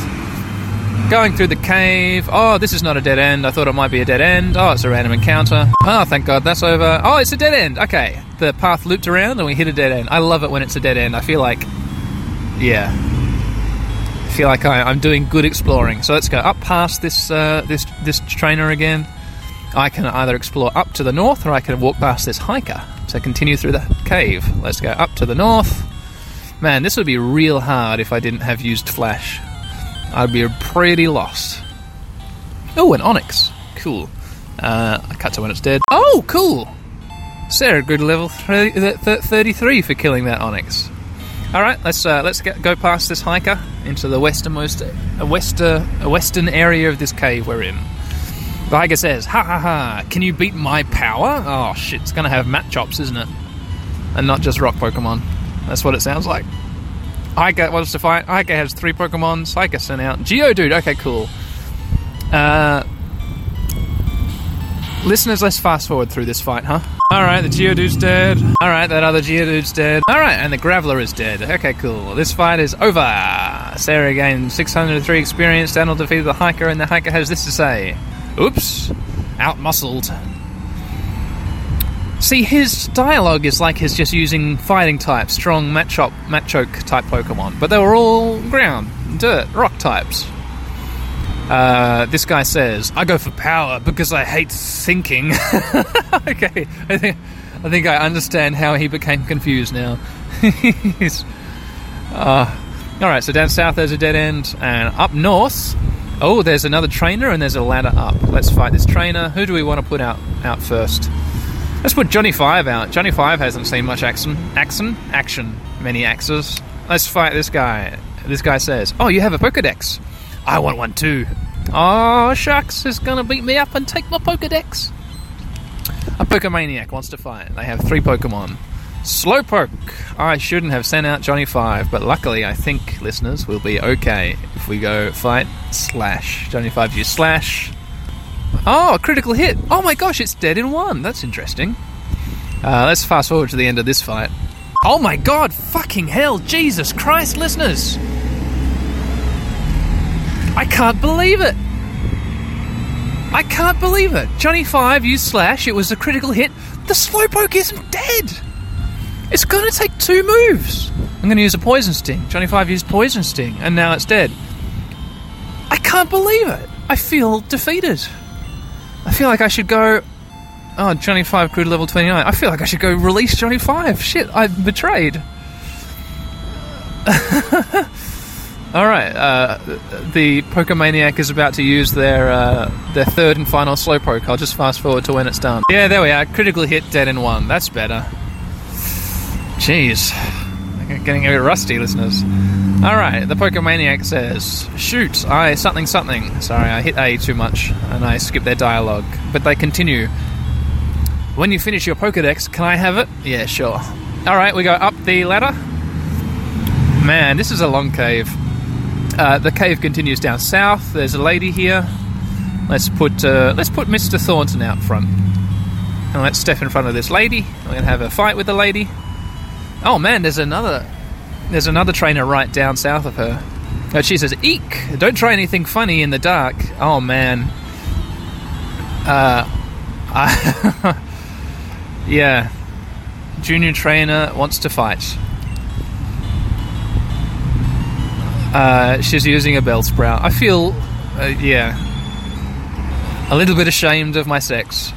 Going through the cave. Oh, this is not a dead end. I thought it might be a dead end. Oh, it's a random encounter. Oh, thank God that's over. Oh, it's a dead end. Okay. The path looped around and we hit a dead end. I love it when it's a dead end. I feel like, yeah. I feel like I, am doing good exploring. So let's go up past this, uh, this, this trainer again. I can either explore up to the north or I can walk past this hiker. So continue through the cave. Let's go up to the north. Man, this would be real hard if I didn't have used flash. I'd be pretty lost. Oh, an onix. Cool. Uh, I cut to when it's dead. Oh, cool! Sarah, good level 33 for killing that onix. Alright, let's uh, let's get, go past this hiker into the westernmost, a, wester, a western area of this cave we're in. Hiker says, Ha ha ha, can you beat my power? Oh shit, it's gonna have Machops, isn't it? And not just rock Pokemon. That's what it sounds like. Hiker wants to fight. Hiker has three Pokemon. Hiker sent out. Geodude. Okay, cool. Uh, listeners, let's fast forward through this fight, huh? Alright, the Geodude's dead. Alright, that other Geodude's dead. Alright, and the Graveler is dead. Okay, cool. This fight is over. Sarah gained 603 experience. Daniel defeated the Hiker, and the Hiker has this to say Oops. Outmuscled. See, his dialogue is like he's just using fighting type, strong Machop, Machoke type Pokemon, but they were all ground, dirt, rock types. Uh, this guy says, "I go for power because I hate thinking." okay, I think I think I understand how he became confused now. uh, all right, so down south there's a dead end, and up north, oh, there's another trainer and there's a ladder up. Let's fight this trainer. Who do we want to put out out first? Let's put Johnny Five out. Johnny Five hasn't seen much action. Action? Action. Many axes. Let's fight this guy. This guy says, Oh, you have a Pokedex. I want one too. Oh, Shucks is gonna beat me up and take my Pokedex. A Pokemaniac wants to fight. They have three Pokemon. Slowpoke. I shouldn't have sent out Johnny Five, but luckily I think listeners will be okay if we go fight slash. Johnny Five use slash. Oh, a critical hit. Oh my gosh, it's dead in one. That's interesting. Uh, let's fast forward to the end of this fight. Oh my god, fucking hell, Jesus Christ, listeners! I can't believe it! I can't believe it! Johnny 5 used Slash, it was a critical hit. The Slowpoke isn't dead! It's gonna take two moves! I'm gonna use a Poison Sting. Johnny 5 used Poison Sting, and now it's dead. I can't believe it! I feel defeated. I feel like I should go. Oh, Johnny 5 grew to level 29. I feel like I should go release Johnny 5. Shit, I'm betrayed. Alright, uh, the Pokemaniac is about to use their uh, their third and final Slowpoke. I'll just fast forward to when it's done. Yeah, there we are. Critical hit, dead in one. That's better. Jeez. Getting a bit rusty, listeners. Alright, the Pokemaniac says, Shoot, I something something. Sorry, I hit A too much and I skipped their dialogue. But they continue. When you finish your Pokedex, can I have it? Yeah, sure. Alright, we go up the ladder. Man, this is a long cave. Uh, the cave continues down south. There's a lady here. Let's put uh, let's put Mr. Thornton out front, and let's step in front of this lady. We're gonna have a fight with the lady. Oh man, there's another there's another trainer right down south of her. Uh, she says, "Eek! Don't try anything funny in the dark." Oh man. Uh, I yeah. Junior trainer wants to fight. Uh, she's using a Bellsprout. I feel, uh, yeah, a little bit ashamed of my sex.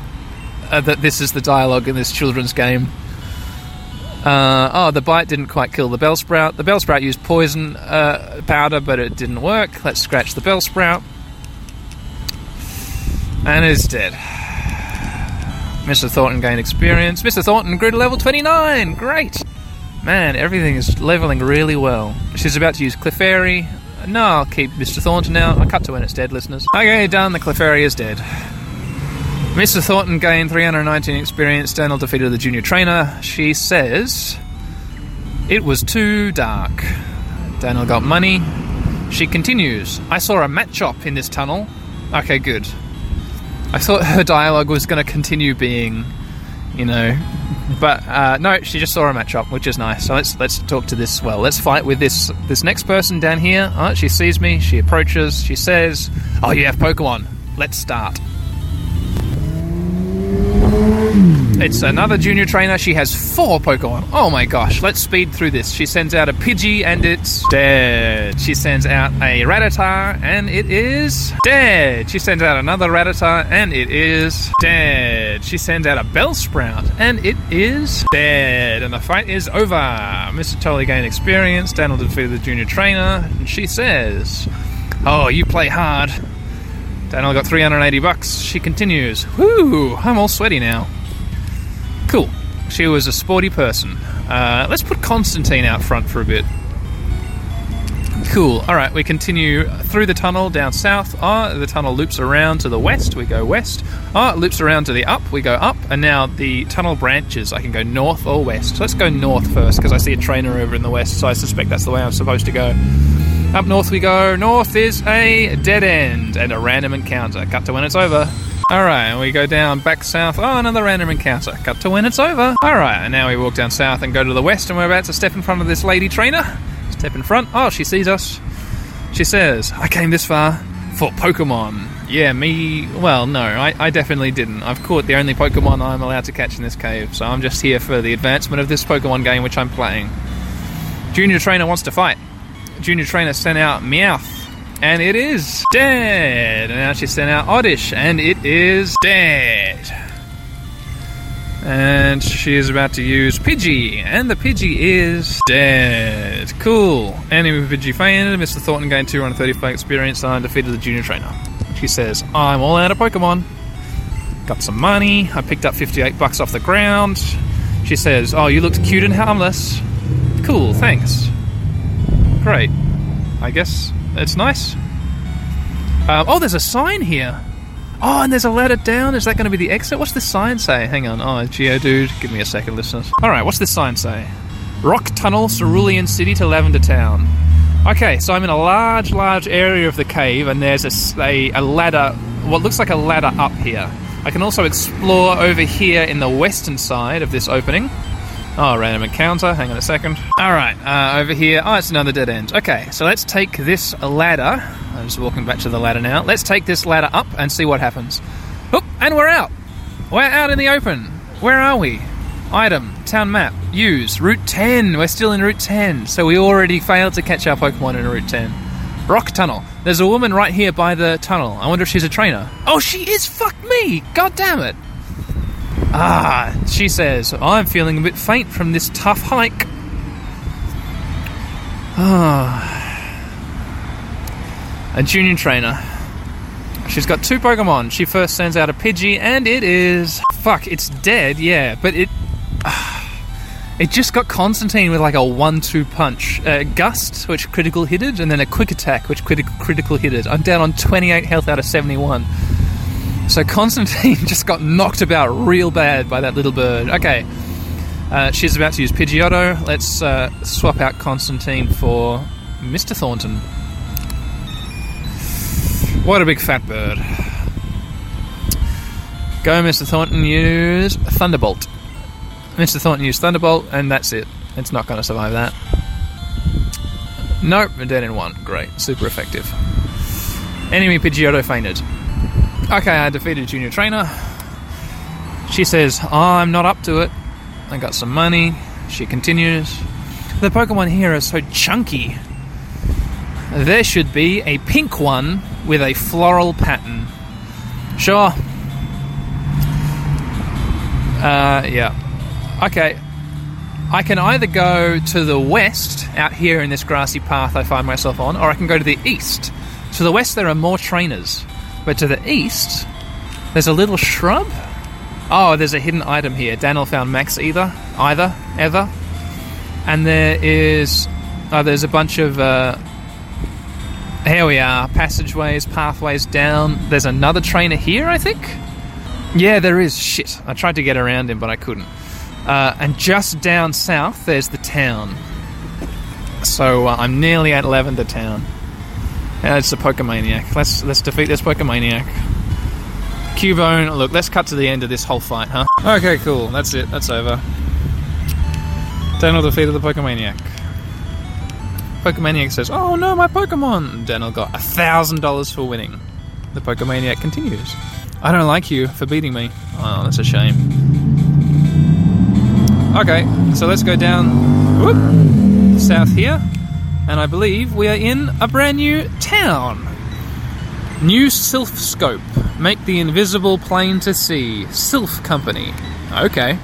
Uh, that this is the dialogue in this children's game. Uh, oh, the bite didn't quite kill the Bellsprout. The Bellsprout used poison uh, powder, but it didn't work. Let's scratch the Bellsprout. And it's dead. Mr. Thornton gained experience. Mr. Thornton grew to level 29! Great! Man, everything is leveling really well. She's about to use Clefairy. No, I'll keep Mr. Thornton now. I cut to when it's dead, listeners. Okay, done. The Clefairy is dead. Mr. Thornton gained 319 experience. Daniel defeated the junior trainer. She says it was too dark. Daniel got money. She continues. I saw a Machop in this tunnel. Okay, good. I thought her dialogue was going to continue being, you know, but uh, no, she just saw a Machop, which is nice. So let's let's talk to this. Well, let's fight with this this next person down here. Oh, she sees me. She approaches. She says, "Oh, you have Pokemon. Let's start." It's another junior trainer. She has four Pokemon. Oh my gosh, let's speed through this. She sends out a Pidgey and it's dead. She sends out a Rattata and it is dead. She sends out another Rattata and it is dead. She sends out a Bellsprout and it is dead. And the fight is over. Mr. Tolley gained experience. Daniel defeated the junior trainer. And she says, Oh, you play hard. Daniel got 380 bucks. She continues, Whoo, I'm all sweaty now. She was a sporty person. Uh, let's put Constantine out front for a bit. Cool. All right, we continue through the tunnel down south. Oh, the tunnel loops around to the west. We go west. Oh, it loops around to the up. We go up. And now the tunnel branches. I can go north or west. Let's go north first because I see a trainer over in the west. So I suspect that's the way I'm supposed to go. Up north we go. North is a dead end and a random encounter. Cut to when it's over. Alright, we go down back south. Oh, another random encounter. Cut to when it's over. Alright, and now we walk down south and go to the west, and we're about to step in front of this lady trainer. Step in front. Oh, she sees us. She says, I came this far for Pokemon. Yeah, me. Well, no, I, I definitely didn't. I've caught the only Pokemon I'm allowed to catch in this cave, so I'm just here for the advancement of this Pokemon game which I'm playing. Junior Trainer wants to fight. Junior Trainer sent out Meowth, and it is dead. And now she sent out Oddish, and it is dead. And she is about to use Pidgey, and the Pidgey is dead. Cool. Enemy Pidgey fainted. Mr. Thornton gained 235 experience and defeated the junior trainer. She says, I'm all out of Pokemon. Got some money. I picked up 58 bucks off the ground. She says, Oh, you looked cute and harmless. Cool, thanks. Great. I guess it's nice. Um, oh, there's a sign here. Oh, and there's a ladder down. Is that going to be the exit? What's this sign say? Hang on. Oh, Geodude. Give me a second, listeners. All right, what's this sign say? Rock Tunnel, Cerulean City to Lavender Town. Okay, so I'm in a large, large area of the cave, and there's a a ladder, what looks like a ladder up here. I can also explore over here in the western side of this opening. Oh, random encounter. Hang on a second. All right, uh, over here. Oh, it's another dead end. Okay, so let's take this ladder. I'm just walking back to the ladder now. Let's take this ladder up and see what happens. Oop, and we're out. We're out in the open. Where are we? Item, town map, use, Route 10. We're still in Route 10, so we already failed to catch our Pokemon in Route 10. Rock Tunnel. There's a woman right here by the tunnel. I wonder if she's a trainer. Oh, she is! Fuck me! God damn it! Ah, she says, I'm feeling a bit faint from this tough hike. Ah. A junior trainer. She's got two Pokemon. She first sends out a Pidgey, and it is. Fuck, it's dead, yeah, but it. It just got Constantine with like a one-two punch. Uh, Gust, which critical hitted, and then a Quick Attack, which critical critical hitted. I'm down on 28 health out of 71. So Constantine just got knocked about real bad by that little bird. Okay, uh, she's about to use Pidgeotto. Let's uh, swap out Constantine for Mr. Thornton. What a big fat bird. Go, Mr. Thornton, use Thunderbolt. Mr. Thornton used Thunderbolt, and that's it. It's not going to survive that. Nope, dead in one. Great, super effective. Enemy Pidgeotto fainted. Okay, I defeated Junior Trainer. She says, oh, I'm not up to it. I got some money. She continues. The Pokemon here are so chunky. There should be a pink one with a floral pattern. Sure. Uh, yeah. Okay. I can either go to the west, out here in this grassy path I find myself on, or I can go to the east. To the west, there are more trainers. But to the east, there's a little shrub. Oh, there's a hidden item here. Daniel found Max Ether, either, ever. And there is. Oh, there's a bunch of. Uh, here we are. Passageways, pathways down. There's another trainer here, I think? Yeah, there is. Shit. I tried to get around him, but I couldn't. Uh, and just down south, there's the town. So uh, I'm nearly at Lavender Town. Uh, it's the Pokemaniac. Let's let's defeat this Pokemaniac. Cubone, look, let's cut to the end of this whole fight, huh? Okay, cool. That's it. That's over. Daniel defeated the Pokemaniac. Pokemaniac says, "Oh no, my Pokemon!" Daniel got a thousand dollars for winning. The Pokemaniac continues. I don't like you for beating me. Oh, that's a shame. Okay, so let's go down whoop, south here, and I believe we are in a brand new town. New Silph Scope. Make the invisible plain to see. Silph Company. Okay.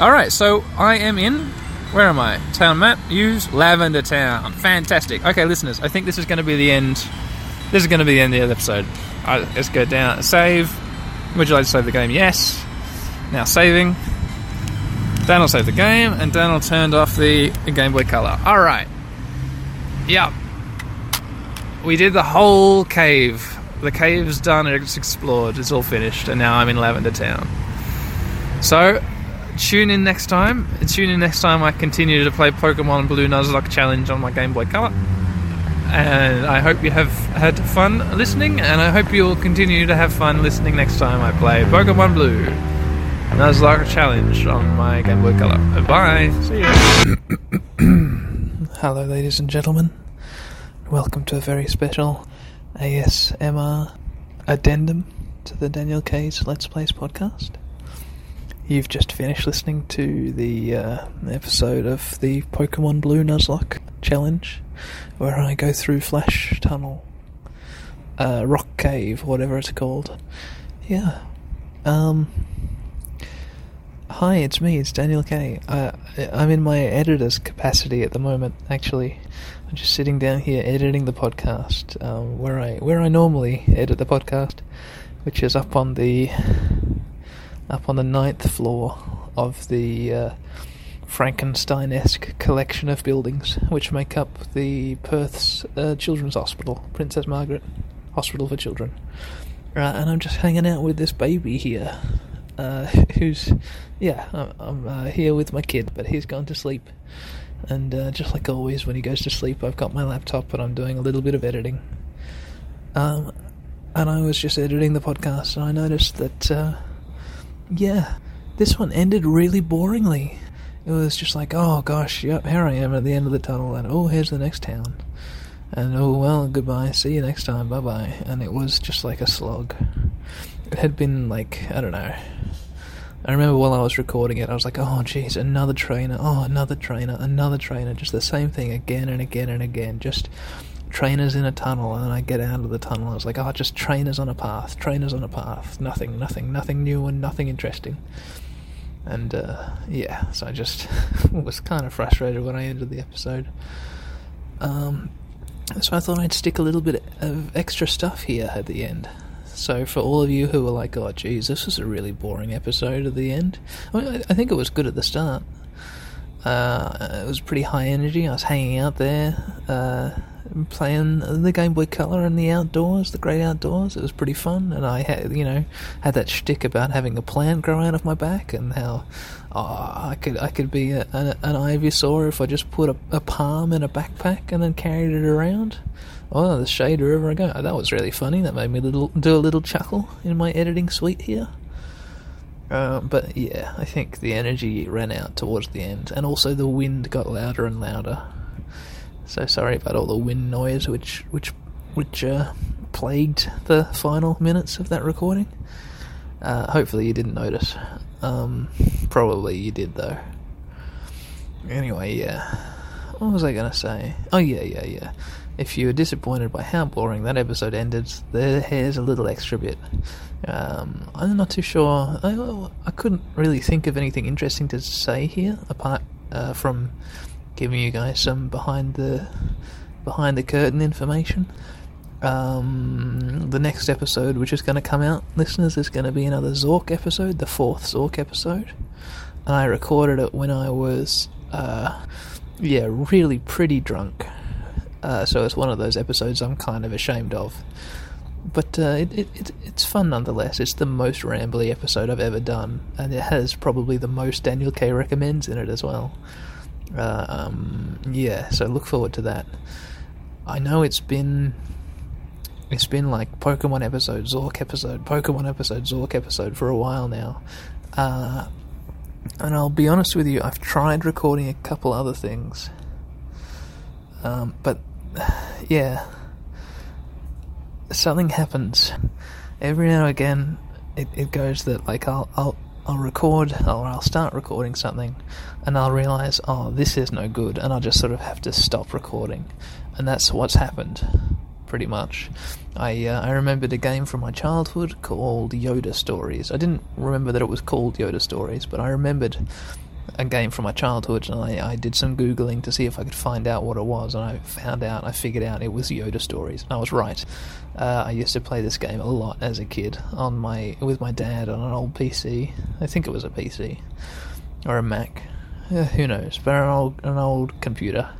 Alright, so I am in. Where am I? Town map. Use Lavender Town. Fantastic. Okay, listeners, I think this is going to be the end. This is going to be the end of the episode. Let's go down. Save. Would you like to save the game? Yes. Now saving. Daniel saved the game, and Daniel turned off the Game Boy Color. Alright. Yep. We did the whole cave. The cave's done, it's explored, it's all finished, and now I'm in Lavender Town. So, tune in next time. Tune in next time I continue to play Pokemon Blue Nuzlocke Challenge on my Game Boy Color. And I hope you have had fun listening, and I hope you'll continue to have fun listening next time I play Pokemon Blue Nuzlocke Challenge on my Game Boy Color. Bye. See you. Hello, ladies and gentlemen. Welcome to a very special ASMR addendum to the Daniel K's Let's Plays podcast. You've just finished listening to the uh, episode of the Pokemon Blue Nuzlocke challenge, where I go through Flash Tunnel, uh, Rock Cave, whatever it's called. Yeah. Um. Hi, it's me. It's Daniel K. Uh, I'm in my editor's capacity at the moment. Actually, I'm just sitting down here editing the podcast, um, where I where I normally edit the podcast, which is up on the up on the ninth floor of the uh, Frankenstein-esque collection of buildings which make up the Perth's uh, Children's Hospital, Princess Margaret Hospital for Children. Right, and I'm just hanging out with this baby here, uh, who's, yeah, I'm, I'm uh, here with my kid, but he's gone to sleep. And uh, just like always, when he goes to sleep, I've got my laptop and I'm doing a little bit of editing. Um, and I was just editing the podcast, and I noticed that, uh, yeah, this one ended really boringly. It was just like, oh gosh, yep, here I am at the end of the tunnel, and oh, here's the next town. And oh, well, goodbye, see you next time, bye bye. And it was just like a slog. It had been like, I don't know. I remember while I was recording it, I was like, oh jeez, another trainer, oh, another trainer, another trainer, just the same thing again and again and again. Just trainers in a tunnel, and I get out of the tunnel. I was like, oh, just trainers on a path, trainers on a path. Nothing, nothing, nothing new and nothing interesting. And uh, yeah, so I just was kind of frustrated when I ended the episode. Um, so I thought I'd stick a little bit of extra stuff here at the end. So for all of you who were like, "Oh, geez, this was a really boring episode at the end," I, mean, I think it was good at the start. Uh, it was pretty high energy. I was hanging out there, uh, playing the Game Boy Color in the outdoors, the great outdoors. It was pretty fun, and I had, you know, had that shtick about having a plant grow out of my back, and how oh, I could I could be a, a, an ivysaur if I just put a, a palm in a backpack and then carried it around. Oh, the shade wherever I go. That was really funny. That made me little, do a little chuckle in my editing suite here. Uh, but yeah, I think the energy ran out towards the end, and also the wind got louder and louder. So sorry about all the wind noise, which which which uh, plagued the final minutes of that recording. Uh, hopefully you didn't notice. Um, probably you did though. Anyway, yeah. What was I gonna say? Oh yeah, yeah, yeah. If you were disappointed by how boring that episode ended, here's a little extra bit. Um, I'm not too sure. I, I couldn't really think of anything interesting to say here apart uh, from giving you guys some behind the behind the curtain information. Um, the next episode, which is going to come out, listeners, is going to be another Zork episode, the fourth Zork episode, and I recorded it when I was, uh, yeah, really pretty drunk. Uh, so it's one of those episodes I'm kind of ashamed of. But uh, it, it, it, it's fun nonetheless. It's the most rambly episode I've ever done, and it has probably the most Daniel K recommends in it as well. Uh, um, yeah, so look forward to that. I know it's been it's been like Pokemon episode, Zork episode, Pokemon episode, Zork episode for a while now. Uh, and I'll be honest with you, I've tried recording a couple other things. Um, but yeah, something happens every now and again. It, it goes that like I'll I'll I'll record or I'll start recording something and I'll realize, oh, this is no good, and I'll just sort of have to stop recording. And that's what's happened, pretty much. I uh, I remembered a game from my childhood called Yoda Stories. I didn't remember that it was called Yoda Stories, but I remembered a game from my childhood, and I, I did some googling to see if I could find out what it was, and I found out, I figured out it was Yoda Stories, and I was right. Uh, I used to play this game a lot as a kid on my with my dad on an old PC. I think it was a PC or a Mac, uh, who knows? But an old an old computer.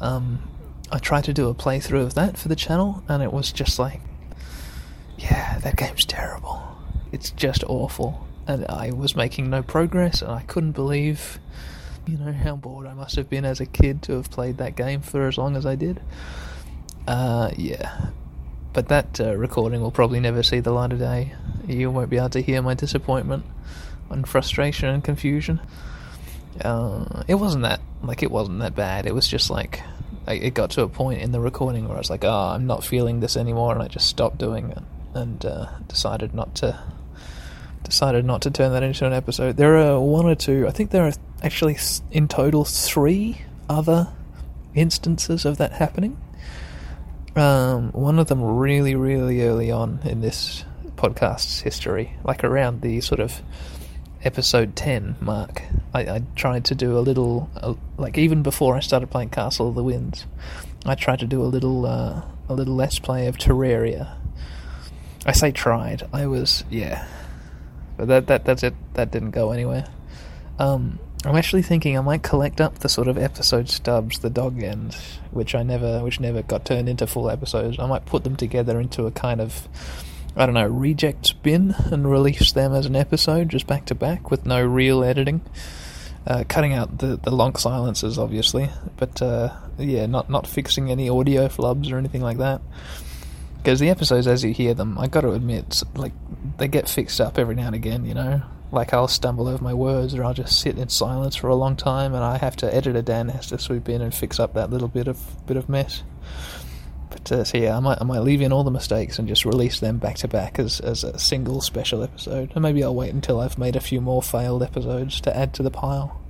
Um, I tried to do a playthrough of that for the channel, and it was just like, yeah, that game's terrible. It's just awful and I was making no progress, and I couldn't believe, you know, how bored I must have been as a kid to have played that game for as long as I did. Uh, yeah. But that uh, recording will probably never see the light of day. You won't be able to hear my disappointment and frustration and confusion. Uh, it wasn't that like it wasn't that bad. It was just like it got to a point in the recording where I was like, "Oh, I'm not feeling this anymore," and I just stopped doing it and uh, decided not to decided not to turn that into an episode. There are one or two, I think there are actually in total three other instances of that happening. Um, one of them really, really early on in this podcast's history, like around the sort of episode 10 mark. I, I tried to do a little, uh, like even before I started playing Castle of the Winds, I tried to do a little, uh, a little let's play of Terraria. I say tried. I was, yeah, but that that that's it. That didn't go anywhere. Um, I'm actually thinking I might collect up the sort of episode stubs, the dog end, which I never, which never got turned into full episodes. I might put them together into a kind of I don't know, reject bin and release them as an episode, just back to back with no real editing. Uh, cutting out the, the long silences, obviously, but uh, yeah, not not fixing any audio flubs or anything like that. Because the episodes, as you hear them, I got to admit, like they get fixed up every now and again. You know, like I'll stumble over my words, or I'll just sit in silence for a long time, and I have to edit. editor Dan has to swoop in and fix up that little bit of bit of mess. But uh, so yeah, I might I might leave in all the mistakes and just release them back to back as as a single special episode, and maybe I'll wait until I've made a few more failed episodes to add to the pile.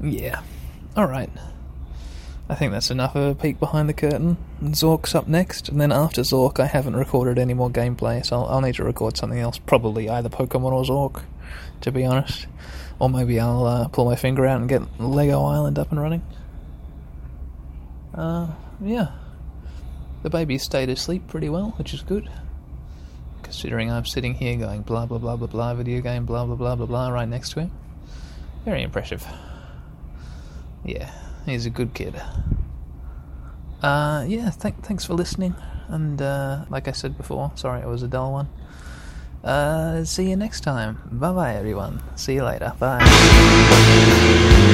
Yeah, all right. I think that's enough of a peek behind the curtain. Zork's up next, and then after Zork, I haven't recorded any more gameplay, so I'll, I'll need to record something else. Probably either Pokemon or Zork, to be honest. Or maybe I'll uh, pull my finger out and get Lego Island up and running. Uh, yeah. The baby stayed asleep pretty well, which is good. Considering I'm sitting here going blah blah blah blah blah video game blah blah blah blah blah right next to him. Very impressive. Yeah. He's a good kid. Uh, yeah, th- thanks for listening. And uh, like I said before, sorry it was a dull one. Uh, see you next time. Bye bye, everyone. See you later. Bye.